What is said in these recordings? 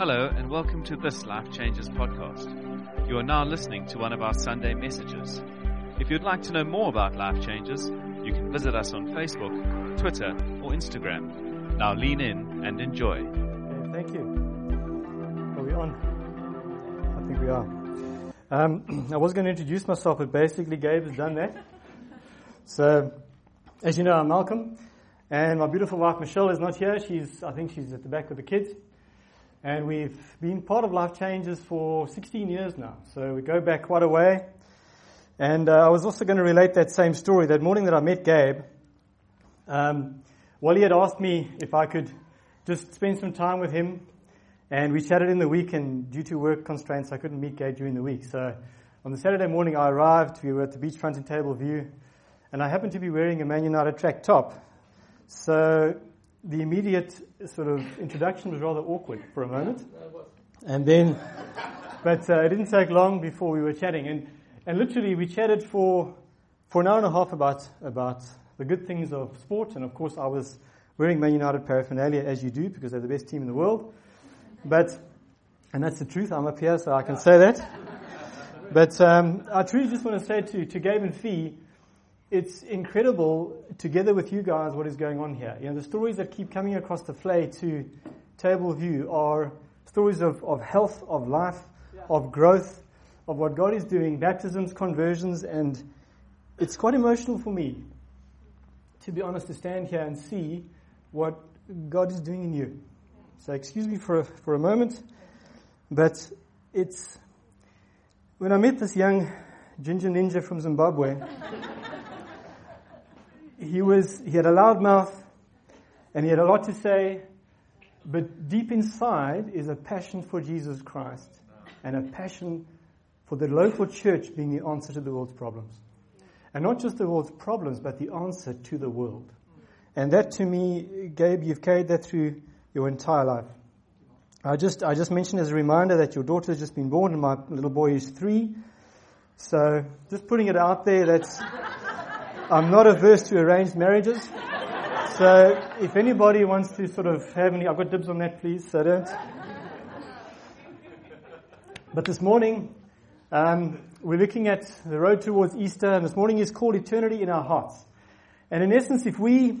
Hello, and welcome to this Life Changes podcast. You are now listening to one of our Sunday messages. If you'd like to know more about Life Changes, you can visit us on Facebook, Twitter, or Instagram. Now lean in and enjoy. Thank you. Are we on? I think we are. Um, I was going to introduce myself, but basically Gabe has done that. So, as you know, I'm Malcolm, and my beautiful wife Michelle is not here. She's, I think she's at the back with the kids. And we've been part of Life Changes for 16 years now. So we go back quite a way. And uh, I was also going to relate that same story. That morning that I met Gabe, um, Wally had asked me if I could just spend some time with him. And we chatted in the week, and due to work constraints, I couldn't meet Gabe during the week. So on the Saturday morning, I arrived. We were at the beachfront in Table View. And I happened to be wearing a Man United track top. So the immediate sort of introduction was rather awkward for a moment. And then, but uh, it didn't take long before we were chatting. And, and literally, we chatted for, for an hour and a half about, about the good things of sport. And of course, I was wearing Man United paraphernalia, as you do, because they're the best team in the world. But, and that's the truth, I'm up here, so I can say that. But um, I truly just want to say to, to Gabe and Fee, it's incredible together with you guys what is going on here. You know, the stories that keep coming across the flay to Table View are stories of, of health, of life, yeah. of growth, of what God is doing, baptisms, conversions, and it's quite emotional for me, to be honest, to stand here and see what God is doing in you. So excuse me for a, for a moment, but it's, when I met this young ginger ninja from Zimbabwe, he was, he had a loud mouth and he had a lot to say, but deep inside is a passion for Jesus Christ and a passion for the local church being the answer to the world's problems. And not just the world's problems, but the answer to the world. And that to me, Gabe, you've carried that through your entire life. I just, I just mentioned as a reminder that your daughter has just been born and my little boy is three. So just putting it out there, that's, I'm not averse to arranged marriages. So if anybody wants to sort of have any, I've got dibs on that, please, so don't. But this morning, um, we're looking at the road towards Easter, and this morning is called Eternity in Our Hearts. And in essence, if we,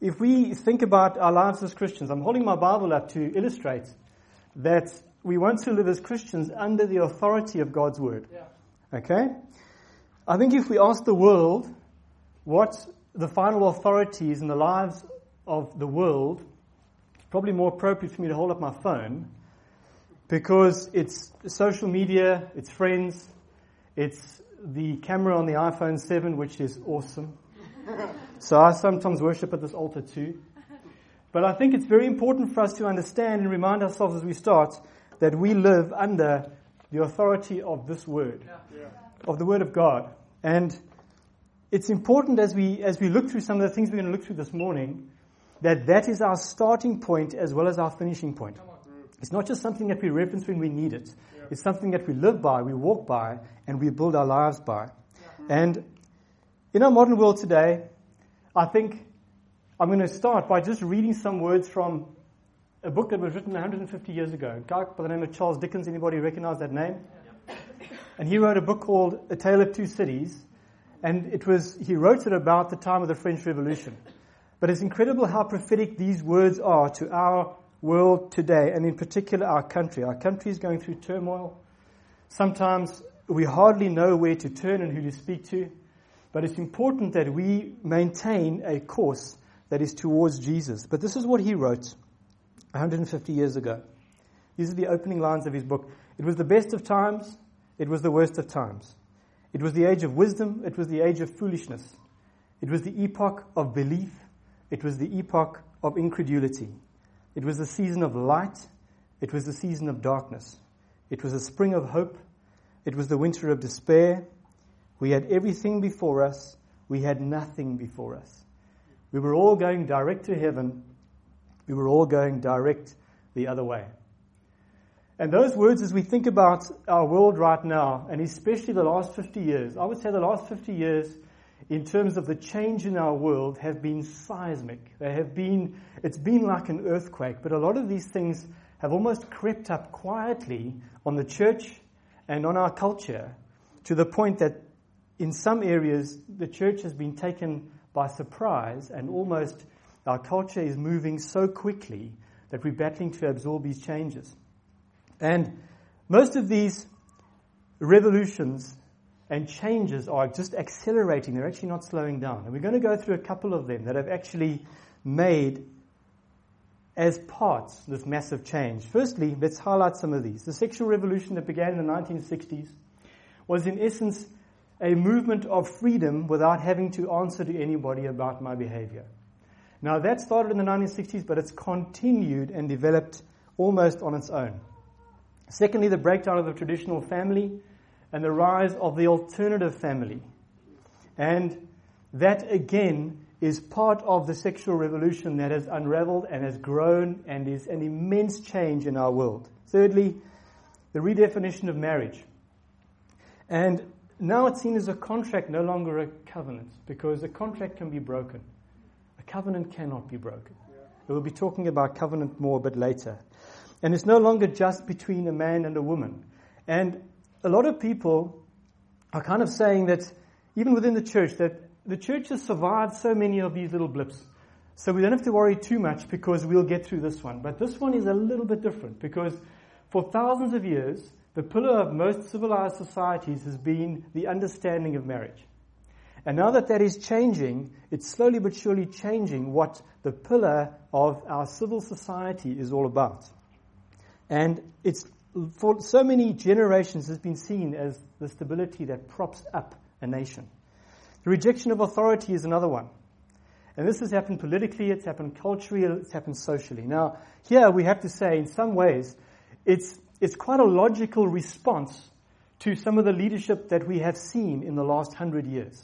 if we think about our lives as Christians, I'm holding my Bible up to illustrate that we want to live as Christians under the authority of God's Word. Yeah. Okay? I think if we ask the world, what the final authority is in the lives of the world, it's probably more appropriate for me to hold up my phone because it's social media, it's friends, it's the camera on the iPhone 7, which is awesome. so I sometimes worship at this altar too. But I think it's very important for us to understand and remind ourselves as we start that we live under the authority of this word, of the word of God. And it's important as we, as we look through some of the things we're going to look through this morning, that that is our starting point as well as our finishing point. It's not just something that we reference when we need it. It's something that we live by, we walk by, and we build our lives by. And in our modern world today, I think I'm going to start by just reading some words from a book that was written 150 years ago. A guy by the name of Charles Dickens. Anybody recognize that name? And he wrote a book called A Tale of Two Cities. And it was, he wrote it about the time of the French Revolution. But it's incredible how prophetic these words are to our world today, and in particular our country. Our country is going through turmoil. Sometimes we hardly know where to turn and who to speak to. But it's important that we maintain a course that is towards Jesus. But this is what he wrote 150 years ago. These are the opening lines of his book. It was the best of times, it was the worst of times. It was the age of wisdom, it was the age of foolishness. It was the epoch of belief, it was the epoch of incredulity. It was the season of light, it was the season of darkness. It was a spring of hope, it was the winter of despair. We had everything before us, we had nothing before us. We were all going direct to heaven, we were all going direct the other way. And those words, as we think about our world right now, and especially the last 50 years, I would say the last 50 years, in terms of the change in our world, have been seismic. They have been, it's been like an earthquake, but a lot of these things have almost crept up quietly on the church and on our culture to the point that in some areas the church has been taken by surprise and almost our culture is moving so quickly that we're battling to absorb these changes. And most of these revolutions and changes are just accelerating. They're actually not slowing down. And we're going to go through a couple of them that have actually made as parts this massive change. Firstly, let's highlight some of these. The sexual revolution that began in the 1960s was in essence a movement of freedom without having to answer to anybody about my behavior. Now that started in the 1960s, but it's continued and developed almost on its own. Secondly, the breakdown of the traditional family and the rise of the alternative family. And that again is part of the sexual revolution that has unraveled and has grown and is an immense change in our world. Thirdly, the redefinition of marriage. And now it's seen as a contract, no longer a covenant, because a contract can be broken. A covenant cannot be broken. We'll be talking about covenant more a bit later. And it's no longer just between a man and a woman. And a lot of people are kind of saying that, even within the church, that the church has survived so many of these little blips. So we don't have to worry too much because we'll get through this one. But this one is a little bit different because for thousands of years, the pillar of most civilized societies has been the understanding of marriage. And now that that is changing, it's slowly but surely changing what the pillar of our civil society is all about. And it's for so many generations has been seen as the stability that props up a nation. The rejection of authority is another one. And this has happened politically, it's happened culturally, it's happened socially. Now, here we have to say, in some ways, it's, it's quite a logical response to some of the leadership that we have seen in the last hundred years.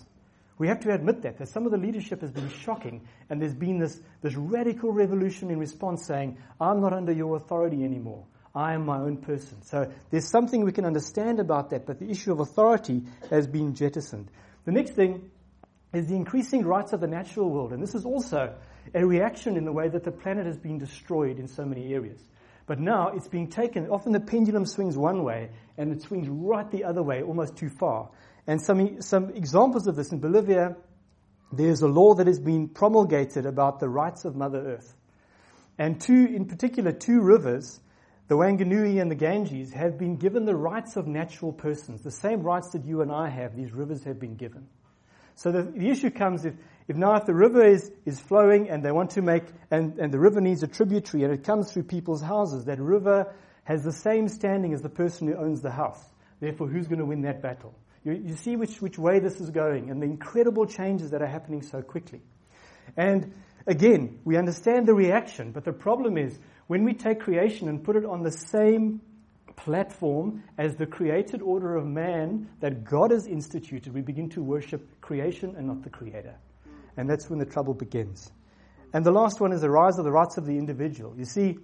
We have to admit that, that some of the leadership has been shocking, and there's been this, this radical revolution in response saying, I'm not under your authority anymore. I am my own person. So there's something we can understand about that, but the issue of authority has been jettisoned. The next thing is the increasing rights of the natural world. And this is also a reaction in the way that the planet has been destroyed in so many areas. But now it's being taken, often the pendulum swings one way and it swings right the other way, almost too far. And some, some examples of this in Bolivia, there's a law that has been promulgated about the rights of Mother Earth. And two, in particular, two rivers, the Wanganui and the Ganges, have been given the rights of natural persons. The same rights that you and I have, these rivers have been given. So the, the issue comes if, if now if the river is, is flowing and they want to make, and, and the river needs a tributary and it comes through people's houses, that river has the same standing as the person who owns the house. Therefore, who's going to win that battle? You, you see which, which way this is going and the incredible changes that are happening so quickly. And again, we understand the reaction, but the problem is when we take creation and put it on the same platform as the created order of man that God has instituted, we begin to worship creation and not the creator. And that's when the trouble begins. And the last one is the rise of the rights of the individual. You see,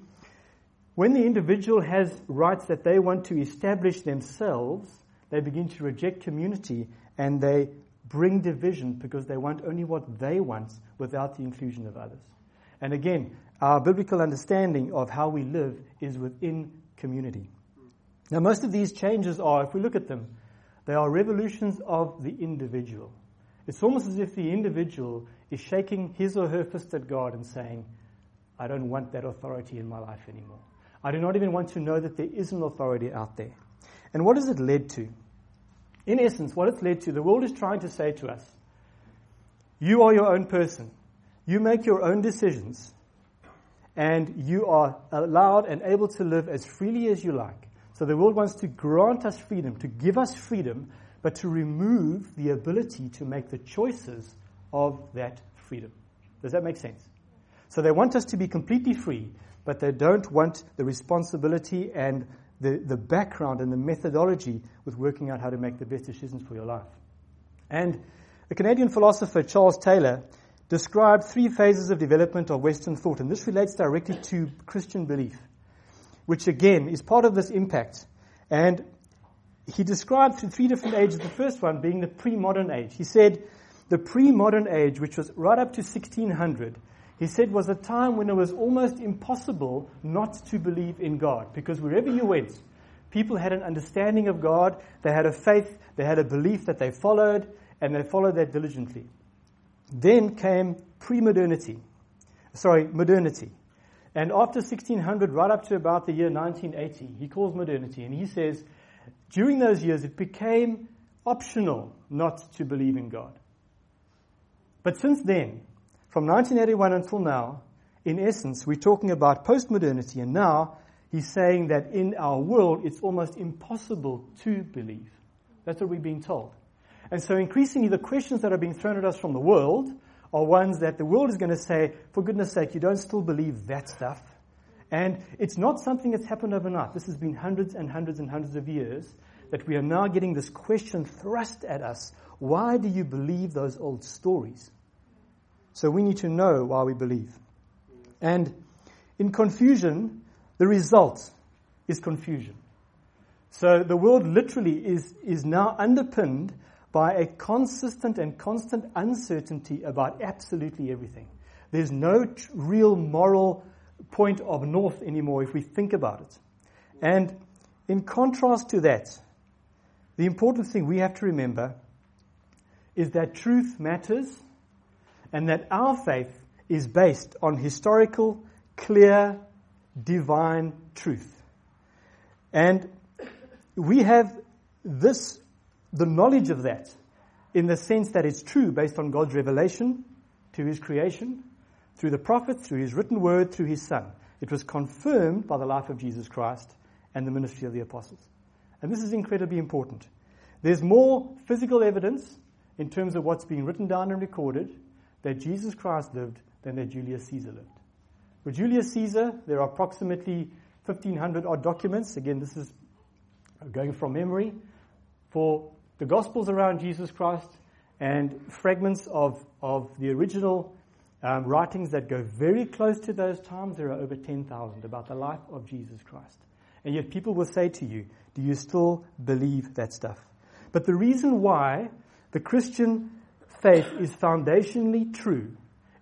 when the individual has rights that they want to establish themselves, they begin to reject community and they bring division because they want only what they want without the inclusion of others. And again, our biblical understanding of how we live is within community. Now, most of these changes are, if we look at them, they are revolutions of the individual. It's almost as if the individual is shaking his or her fist at God and saying, I don't want that authority in my life anymore. I do not even want to know that there is an authority out there. And what has it led to? In essence, what it's led to, the world is trying to say to us, you are your own person. You make your own decisions. And you are allowed and able to live as freely as you like. So the world wants to grant us freedom, to give us freedom, but to remove the ability to make the choices of that freedom. Does that make sense? So they want us to be completely free, but they don't want the responsibility and the, the background and the methodology with working out how to make the best decisions for your life. And the Canadian philosopher Charles Taylor described three phases of development of Western thought, and this relates directly to Christian belief which again is part of this impact. And he described three different ages, the first one being the pre modern age. He said the pre modern age, which was right up to 1600, he said was a time when it was almost impossible not to believe in God because wherever you went, people had an understanding of God, they had a faith, they had a belief that they followed, and they followed that diligently. Then came pre-modernity, sorry, modernity. And after 1600, right up to about the year 1980, he calls modernity, and he says, during those years, it became optional not to believe in God. But since then, from 1981 until now, in essence, we're talking about post-modernity, and now he's saying that in our world, it's almost impossible to believe. That's what we're being told. And so increasingly, the questions that are being thrown at us from the world are ones that the world is going to say, for goodness sake, you don't still believe that stuff. And it's not something that's happened overnight. This has been hundreds and hundreds and hundreds of years that we are now getting this question thrust at us. Why do you believe those old stories? So we need to know why we believe. And in confusion, the result is confusion. So the world literally is, is now underpinned by a consistent and constant uncertainty about absolutely everything. There's no t- real moral point of north anymore if we think about it. And in contrast to that, the important thing we have to remember is that truth matters and that our faith is based on historical, clear, divine truth. And we have this, the knowledge of that, in the sense that it's true based on God's revelation to his creation, through the prophets, through his written word, through his son. It was confirmed by the life of Jesus Christ and the ministry of the apostles. And this is incredibly important. There's more physical evidence in terms of what's being written down and recorded that Jesus Christ lived than that Julius Caesar lived. With Julius Caesar, there are approximately 1,500 odd documents. Again, this is going from memory. For the Gospels around Jesus Christ and fragments of, of the original um, writings that go very close to those times, there are over 10,000 about the life of Jesus Christ. And yet people will say to you, do you still believe that stuff? But the reason why the Christian faith is foundationally true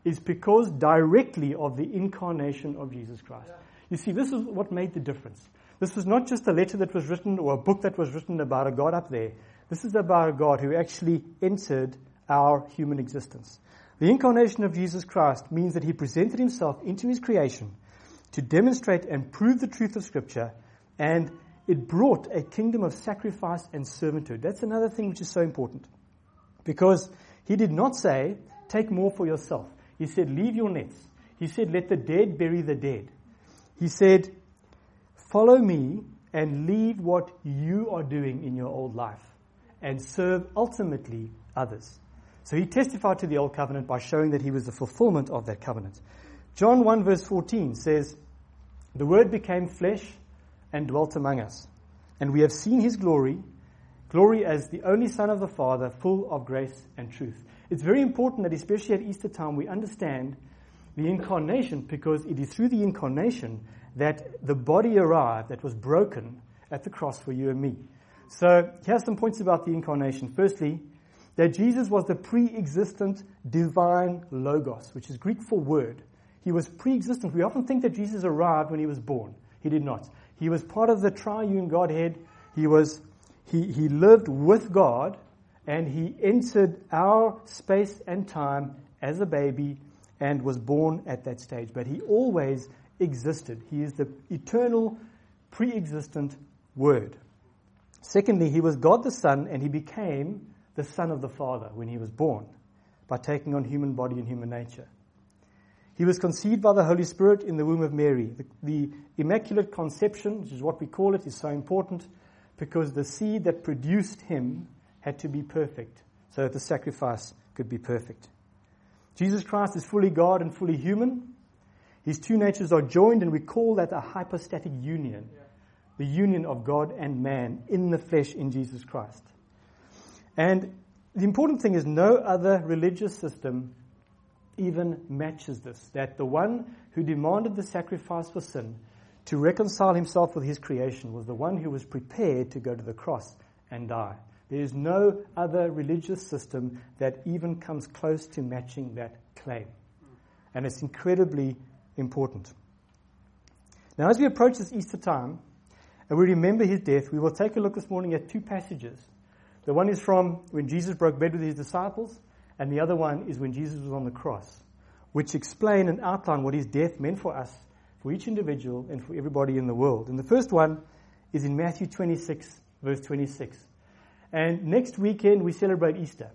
is because directly of the incarnation of Jesus Christ. You see, this is what made the difference. This was not just a letter that was written or a book that was written about a God up there. This is about a God who actually entered our human existence. The incarnation of Jesus Christ means that he presented himself into his creation to demonstrate and prove the truth of Scripture, and it brought a kingdom of sacrifice and servanthood. That's another thing which is so important. Because he did not say, take more for yourself. He said, leave your nets. He said, let the dead bury the dead. He said, follow me and leave what you are doing in your old life and serve ultimately others. So he testified to the old covenant by showing that he was the fulfillment of that covenant. John 1 verse 14 says, The word became flesh and dwelt among us. And we have seen his glory, glory as the only Son of the Father, full of grace and truth. It's very important that, especially at Easter time, we understand the incarnation because it is through the incarnation that the body arrived that was broken at the cross for you and me. So, here's some points about the incarnation. Firstly, that Jesus was the pre existent divine Logos, which is Greek for word. He was pre existent. We often think that Jesus arrived when he was born. He did not. He was part of the triune Godhead. He was, he, he lived with God and he entered our space and time as a baby and was born at that stage. But he always existed. He is the eternal, pre existent Word. Secondly, he was God the Son and he became the Son of the Father when he was born by taking on human body and human nature. He was conceived by the Holy Spirit in the womb of Mary. The, the, Immaculate Conception, which is what we call it, is so important because the seed that produced him had to be perfect so that the sacrifice could be perfect. Jesus Christ is fully God and fully human. His two natures are joined, and we call that a hypostatic union the union of God and man in the flesh in Jesus Christ. And the important thing is, no other religious system even matches this. That the one who demanded the sacrifice for sin to reconcile himself with his creation was the one who was prepared to go to the cross and die. There is no other religious system that even comes close to matching that claim. And it's incredibly important. Now, as we approach this Easter time, and we remember his death, we will take a look this morning at two passages. The one is from when Jesus broke bread with his disciples, and the other one is when Jesus was on the cross, which explain and outline what his death meant for us, for each individual, and for everybody in the world. And the first one is in Matthew 26, verse 26. And next weekend we celebrate Easter.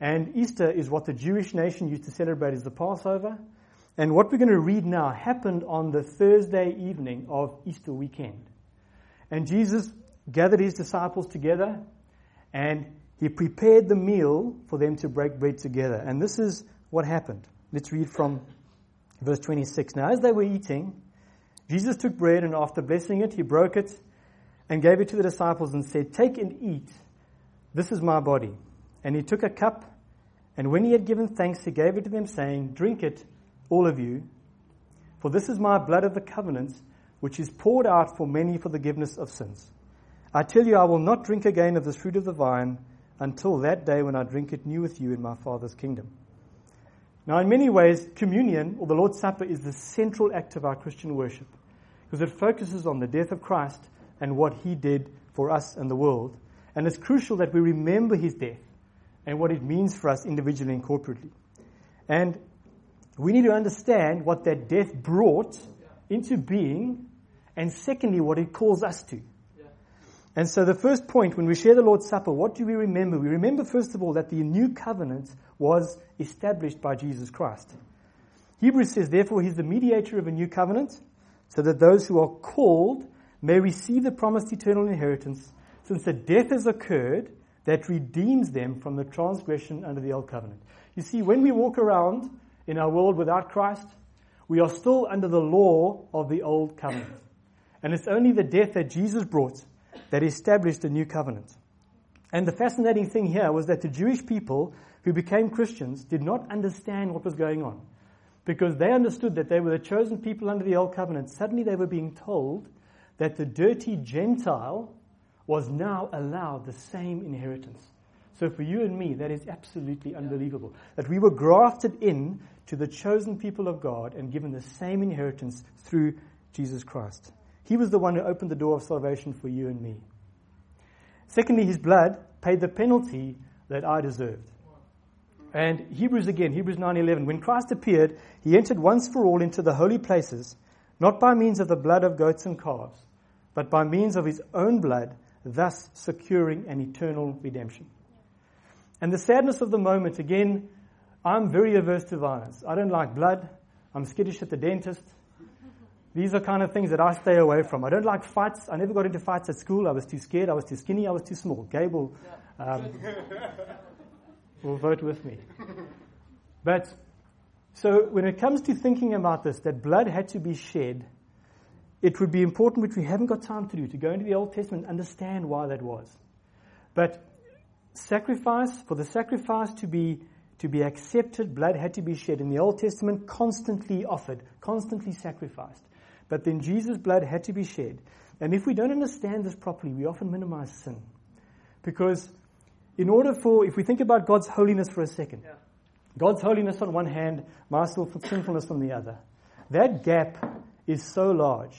And Easter is what the Jewish nation used to celebrate as the Passover. And what we're going to read now happened on the Thursday evening of Easter weekend. And Jesus gathered his disciples together and he prepared the meal for them to break bread together. And this is what happened. Let's read from verse 26. Now, as they were eating, Jesus took bread and after blessing it, he broke it and gave it to the disciples and said, Take and eat. This is my body. And he took a cup, and when he had given thanks, he gave it to them, saying, Drink it, all of you, for this is my blood of the covenant, which is poured out for many for the forgiveness of sins. I tell you, I will not drink again of this fruit of the vine until that day when I drink it new with you in my Father's kingdom. Now, in many ways, communion, or the Lord's Supper, is the central act of our Christian worship because it focuses on the death of Christ and what he did for us and the world. And it's crucial that we remember his death and what it means for us individually and corporately. And we need to understand what that death brought into being, and secondly, what it calls us to. And so the first point, when we share the Lord's Supper, what do we remember? We remember, first of all, that the new covenant was established by Jesus Christ. Hebrews says, therefore, he's the mediator of a new covenant, so that those who are called may receive the promised eternal inheritance, since a death has occurred that redeems them from the transgression under the old covenant. You see, when we walk around in our world without Christ, we are still under the law of the old covenant. And it's only the death that Jesus brought that established a new covenant. And the fascinating thing here was that the Jewish people who became Christians did not understand what was going on. Because they understood that they were the chosen people under the old covenant. Suddenly they were being told that the dirty Gentile was now allowed the same inheritance. So for you and me, that is absolutely unbelievable. That we were grafted in to the chosen people of God and given the same inheritance through Jesus Christ. He was the one who opened the door of salvation for you and me. Secondly, his blood paid the penalty that I deserved. And Hebrews again, Hebrews 9:11, when Christ appeared, he entered once for all into the holy places, not by means of the blood of goats and calves, but by means of his own blood, thus securing an eternal redemption. And the sadness of the moment, again, I'm very averse to violence. I don't like blood. I'm skittish at the dentist. These are kind of things that I stay away from. I don't like fights. I never got into fights at school. I was too scared. I was too skinny. I was too small. Gable um, will vote with me. But so when it comes to thinking about this, that blood had to be shed, it would be important, which we haven't got time to do, to go into the Old Testament and understand why that was. But sacrifice, for the sacrifice to be to be accepted, blood had to be shed. In the Old Testament, constantly offered, constantly sacrificed. But then Jesus' blood had to be shed. And if we don't understand this properly, we often minimize sin. Because in order for, if we think about God's holiness for a second, yeah. God's holiness on one hand, my sinfulness on the other, that gap is so large.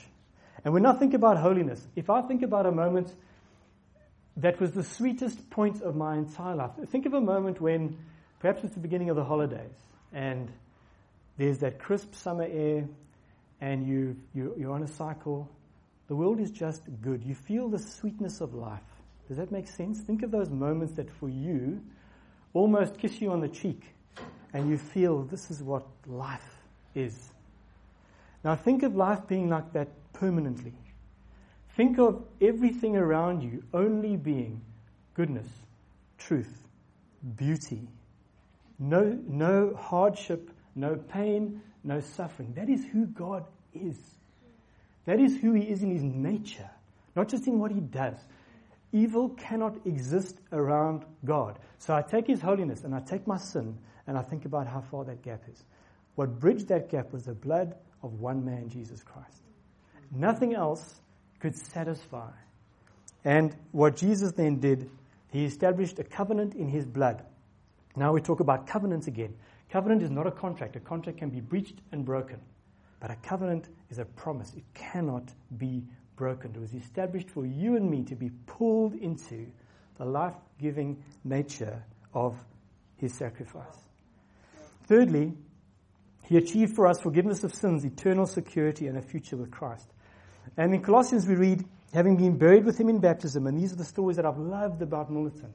And when I think about holiness, if I think about a moment that was the sweetest point of my entire life. Think of a moment when perhaps it's the beginning of the holidays and there's that crisp summer air and you, you, you're on a cycle. The world is just good. You feel the sweetness of life. Does that make sense? Think of those moments that for you almost kiss you on the cheek and you feel this is what life is. Now think of life being like that permanently. Think of everything around you only being goodness, truth, beauty. No, no hardship, no pain, no suffering. That is who God is. That is who He is in His nature, not just in what He does. Evil cannot exist around God. So I take His holiness and I take my sin and I think about how far that gap is. What bridged that gap was the blood of one man, Jesus Christ. Nothing else could satisfy. And what Jesus then did, he established a covenant in his blood. Now we talk about covenants again. Covenant is not a contract. A contract can be breached and broken. But a covenant is a promise. It cannot be broken. It was established for you and me to be pulled into the life giving nature of his sacrifice. Thirdly, he achieved for us forgiveness of sins, eternal security, and a future with Christ. And in Colossians, we read, having been buried with him in baptism, and these are the stories that I've loved about Milnerton.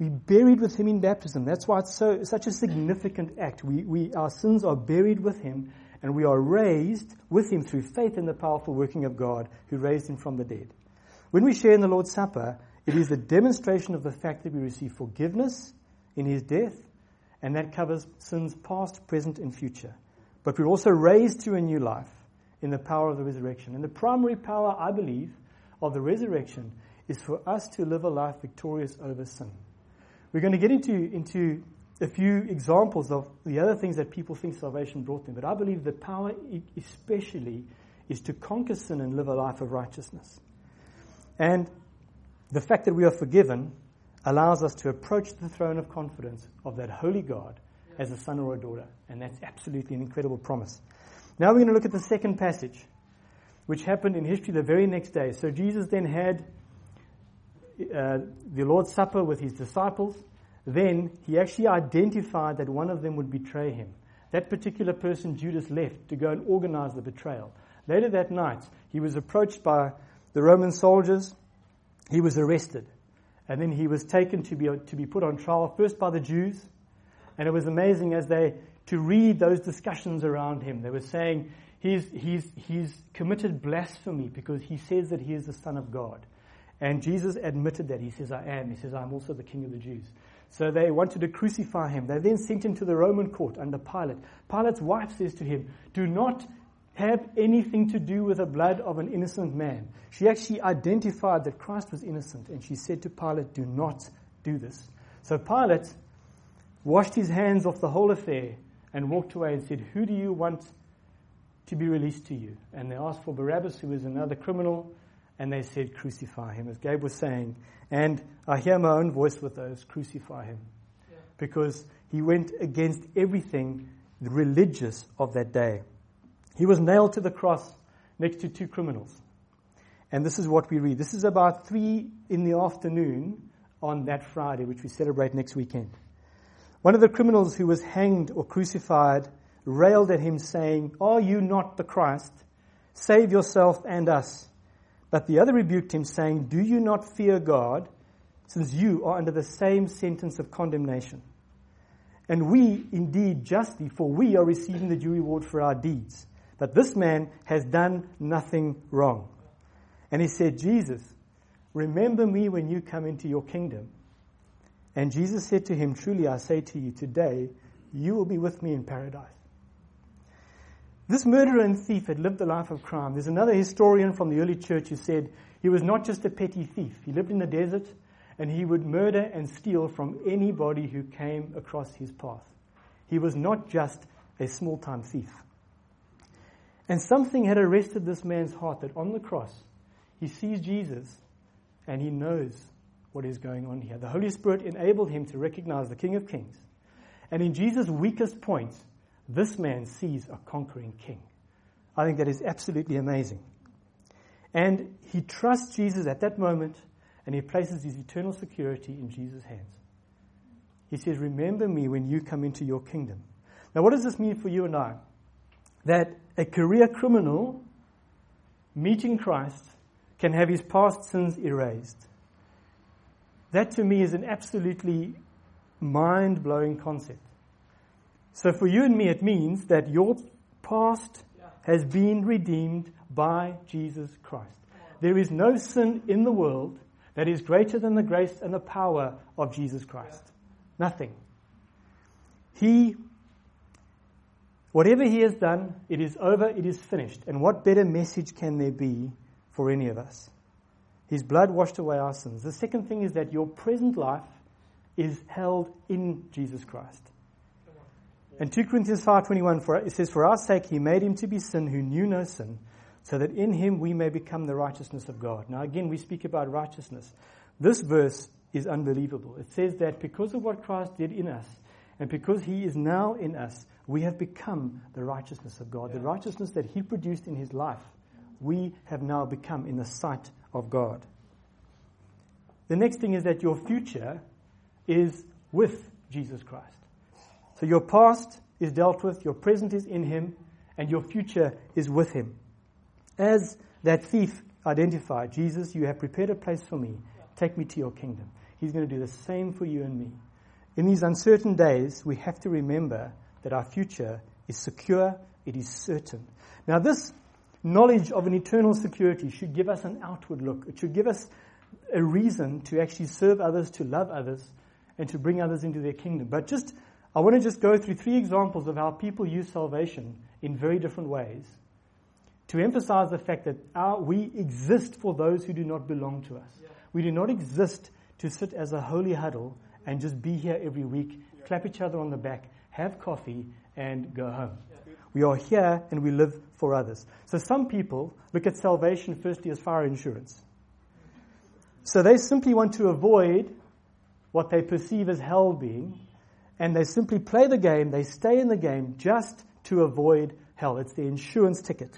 We buried with him in baptism. That's why it's so such a significant act. We, we, our sins are buried with him, and we are raised with him through faith in the powerful working of God who raised him from the dead. When we share in the Lord's Supper, it is the demonstration of the fact that we receive forgiveness in his death, and that covers sins past, present, and future. But we're also raised to a new life in the power of the resurrection. And the primary power, I believe, of the resurrection is for us to live a life victorious over sin. We're going to get into, into a few examples of the other things that people think salvation brought them, but I believe the power, especially, is to conquer sin and live a life of righteousness. And the fact that we are forgiven allows us to approach the throne of confidence of that holy God as a son or a daughter. And that's absolutely an incredible promise. Now we're going to look at the second passage, which happened in history the very next day. So Jesus then had uh, the Lord's Supper with his disciples. Then he actually identified that one of them would betray him. That particular person, Judas, left to go and organize the betrayal. Later that night, he was approached by the Roman soldiers. He was arrested. And then he was taken to be, to be put on trial, first by the Jews. And it was amazing as they, to read those discussions around him. They were saying, he's, he's, he's committed blasphemy because he says that he is the Son of God. And Jesus admitted that. He says, I am. He says, I'm also the King of the Jews. So they wanted to crucify him. They then sent him to the Roman court under Pilate. Pilate's wife says to him, Do not have anything to do with the blood of an innocent man. She actually identified that Christ was innocent, and she said to Pilate, Do not do this. So Pilate washed his hands off the whole affair and walked away and said, Who do you want to be released to you? And they asked for Barabbas, who was another criminal, and they said, Crucify him, as Gabe was saying. And I hear my own voice with those, Crucify him. Yeah. Because he went against everything religious of that day. He was nailed to the cross next to two criminals. And this is what we read. This is about three in the afternoon on that Friday, which we celebrate next weekend. One of the criminals who was hanged or crucified railed at him, saying, Are you not the Christ? Save yourself and us. But the other rebuked him, saying, Do you not fear God, since you are under the same sentence of condemnation? And we indeed justly, for we are receiving the due reward for our deeds. But this man has done nothing wrong. And he said, Jesus, remember me when you come into your kingdom. And Jesus said to him, Truly I say to you, today you will be with me in paradise. This murderer and thief had lived a life of crime. There's another historian from the early church who said he was not just a petty thief. He lived in the desert and he would murder and steal from anybody who came across his path. He was not just a small time thief. And something had arrested this man's heart that on the cross, he sees Jesus and he knows what is going on here. The Holy Spirit enabled him to recognize the King of Kings. And in Jesus' weakest point, this man sees a conquering king. I think that is absolutely amazing. And he trusts Jesus at that moment and he places his eternal security in Jesus' hands. He says, Remember me when you come into your kingdom. Now, what does this mean for you and I? That a career criminal meeting Christ can have his past sins erased. That to me is an absolutely mind blowing concept. So for you and me, it means that your past has been redeemed by Jesus Christ. There is no sin in the world that is greater than the grace and the power of Jesus Christ. Nothing. He, whatever he has done, it is over, it is finished. And what better message can there be for any of us? His blood washed away our sins. The second thing is that your present life is held in Jesus Christ. And 2 Corinthians 5.21, for, it says, For our sake he made him to be sin who knew no sin, so that in him we may become the righteousness of God. Now again, we speak about righteousness. This verse is unbelievable. It says that because of what Christ did in us, And because He is now in us, we have become the righteousness of God. The righteousness that He produced in His life, we have now become in the sight of God. The next thing is that your future is with Jesus Christ. So your past is dealt with, your present is in Him, and your future is with Him. As that thief identified, Jesus, you have prepared a place for me. Take me to your kingdom. He's going to do the same for you and me. In these uncertain days, we have to remember that our future is secure, it is certain. Now, this knowledge of an eternal security should give us an outward look. It should give us a reason to actually serve others, to love others, and to bring others into their kingdom. But just, I want to just go through three examples of how people use salvation in very different ways to emphasize the fact that our, we exist for those who do not belong to us. Yeah. We do not exist to sit as a holy huddle and just be here every week, yeah. clap each other on the back, have coffee, and go home. Yeah. We are here and we live for others. So some people look at salvation firstly as fire insurance. So they simply want to avoid what they perceive as hell being, and they simply play the game, they stay in the game just to avoid hell. It's the insurance ticket.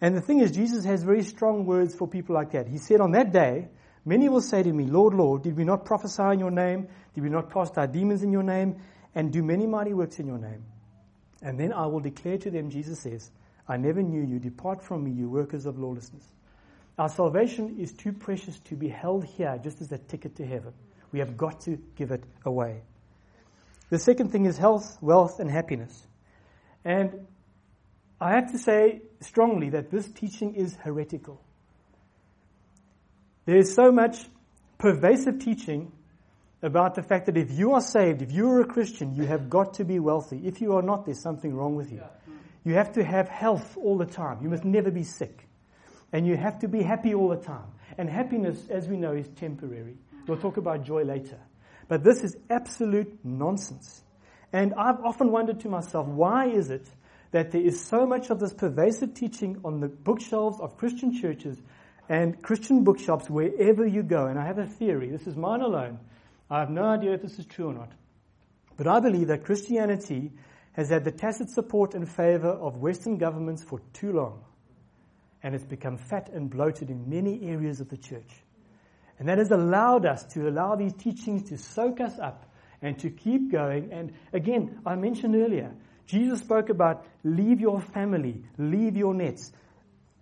And the thing is, Jesus has very strong words for people like that. He said, On that day, many will say to me, Lord, Lord, did we not prophesy in your name? Did we not cast out demons in your name? And do many mighty works in your name? And then I will declare to them, Jesus says, I never knew you. Depart from me, you workers of lawlessness. Our salvation is too precious to be held here just as a ticket to heaven. We have got to give it away. The second thing is health, wealth, and happiness. And I have to say strongly that this teaching is heretical. There is so much pervasive teaching about the fact that if you are saved, if you are a Christian, you have got to be wealthy. If you are not, there's something wrong with you. You have to have health all the time. You must never be sick. And you have to be happy all the time. And happiness, as we know, is temporary. We'll talk about joy later. But this is absolute nonsense. And I've often wondered to myself, why is it that there is so much of this pervasive teaching on the bookshelves of Christian churches and Christian bookshops wherever you go? And I have a theory. This is mine alone. I have no idea if this is true or not. But I believe that Christianity has had the tacit support and favor of Western governments for too long and it's become fat and bloated in many areas of the church. And that has allowed us to allow these teachings to soak us up and to keep going. And again, I mentioned earlier, Jesus spoke about leave your family, leave your nets,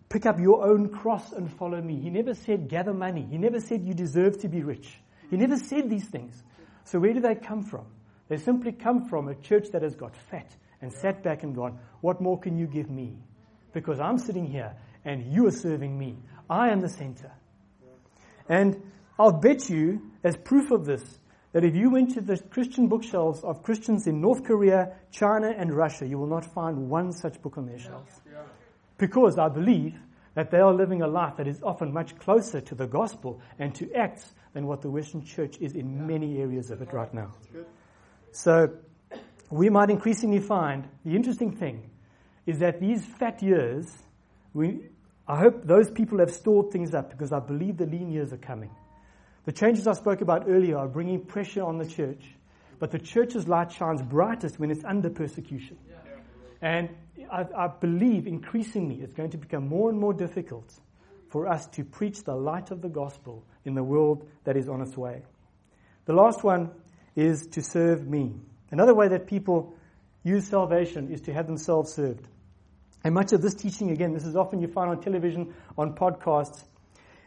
pick up your own cross and follow me. He never said gather money. He never said you deserve to be rich. He never said these things. So where do they come from? They simply come from a church that has got fat and sat back and gone, what more can you give me? Because I'm sitting here and you are serving me. I am the center. And I'll bet you, as proof of this, that if you went to the Christian bookshelves of Christians in North Korea, China, and Russia, you will not find one such book on their shelves. Because I believe that they are living a life that is often much closer to the gospel and to acts than what the Western church is in many areas of it right now. So we might increasingly find the interesting thing is that these fat years, we, I hope those people have stored things up because I believe the lean years are coming. The changes I spoke about earlier are bringing pressure on the church, but the church's light shines brightest when it's under persecution. And I, I believe increasingly it's going to become more and more difficult for us to preach the light of the gospel in the world that is on its way. The last one is to serve me. Another way that people use salvation is to have themselves served. And much of this teaching, again, this is often you find on television, on podcasts.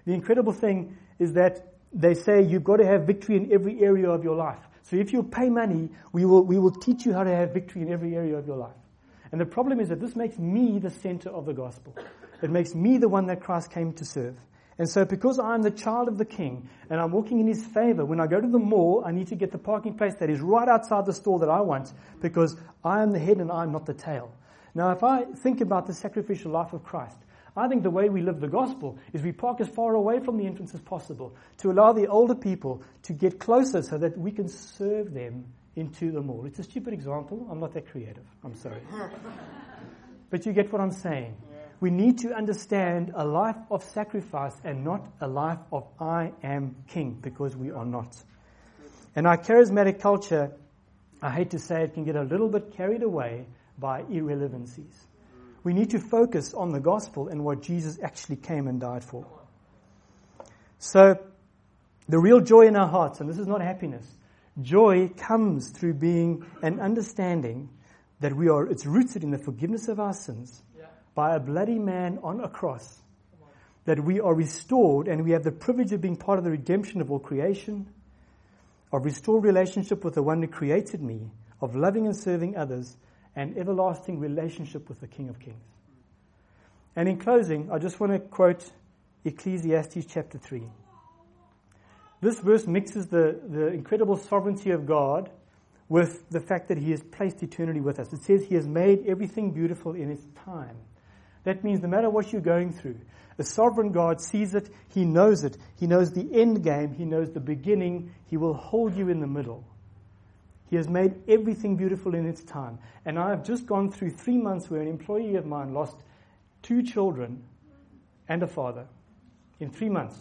The incredible thing is that they say you've got to have victory in every area of your life. So if you pay money, we will, we will teach you how to have victory in every area of your life. And the problem is that this makes me the center of the gospel. It makes me the one that Christ came to serve. And so because I'm the child of the king and I'm walking in his favor, when I go to the mall, I need to get the parking place that is right outside the store that I want because I am the head and I'm not the tail. Now, if I think about the sacrificial life of Christ, I think the way we live the gospel is we park as far away from the entrance as possible to allow the older people to get closer so that we can serve them into the mall. It's a stupid example. I'm not that creative. I'm sorry. but you get what I'm saying. We need to understand a life of sacrifice and not a life of I am king because we are not. And our charismatic culture I hate to say it, can get a little bit carried away by irrelevancies. We need to focus on the gospel and what Jesus actually came and died for. So, the real joy in our hearts, and this is not happiness, joy comes through being an understanding that we are, it's rooted in the forgiveness of our sins by a bloody man on a cross. That we are restored and we have the privilege of being part of the redemption of all creation, of restored relationship with the one who created me, of loving and serving others, and everlasting relationship with the King of Kings. And in closing, I just want to quote Ecclesiastes chapter 3. This verse mixes the, the incredible sovereignty of God with the fact that He has placed eternity with us. It says He has made everything beautiful in its time. That means no matter what you're going through, the sovereign God sees it, He knows it, He knows the end game, He knows the beginning, He will hold you in the middle. He has made everything beautiful in its time. And I have just gone through three months where an employee of mine lost two children and a father in three months.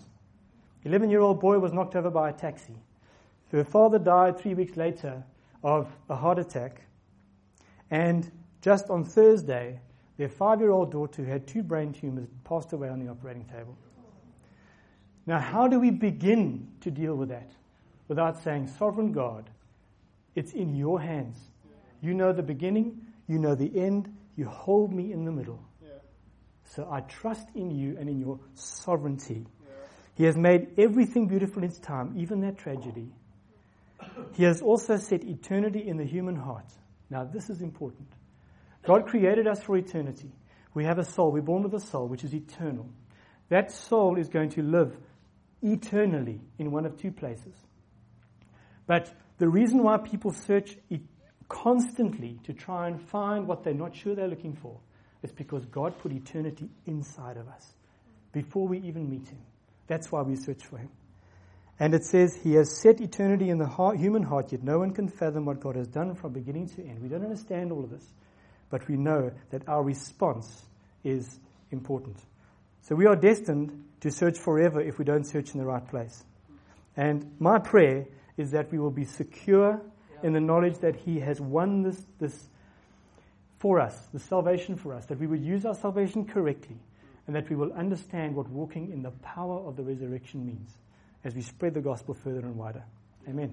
11 year old boy was knocked over by a taxi. Her father died three weeks later of a heart attack. And just on Thursday, their five year old daughter, who had two brain tumors, passed away on the operating table. Now, how do we begin to deal with that without saying, Sovereign God, it's in your hands. You know the beginning, you know the end, you hold me in the middle. So I trust in you and in your sovereignty. He has made everything beautiful in its time, even that tragedy. He has also set eternity in the human heart. Now, this is important. God created us for eternity. We have a soul. We're born with a soul, which is eternal. That soul is going to live eternally in one of two places. But the reason why people search constantly to try and find what they're not sure they're looking for is because God put eternity inside of us before we even meet Him. That's why we search for Him. And it says, He has set eternity in the heart, human heart, yet no one can fathom what God has done from beginning to end. We don't understand all of this, but we know that our response is important. So we are destined to search forever if we don't search in the right place. And my prayer is that we will be secure in the knowledge that He has won this, this for us, the salvation for us, that we would use our salvation correctly, and that we will understand what walking in the power of the resurrection means as we spread the gospel further and wider. Amen.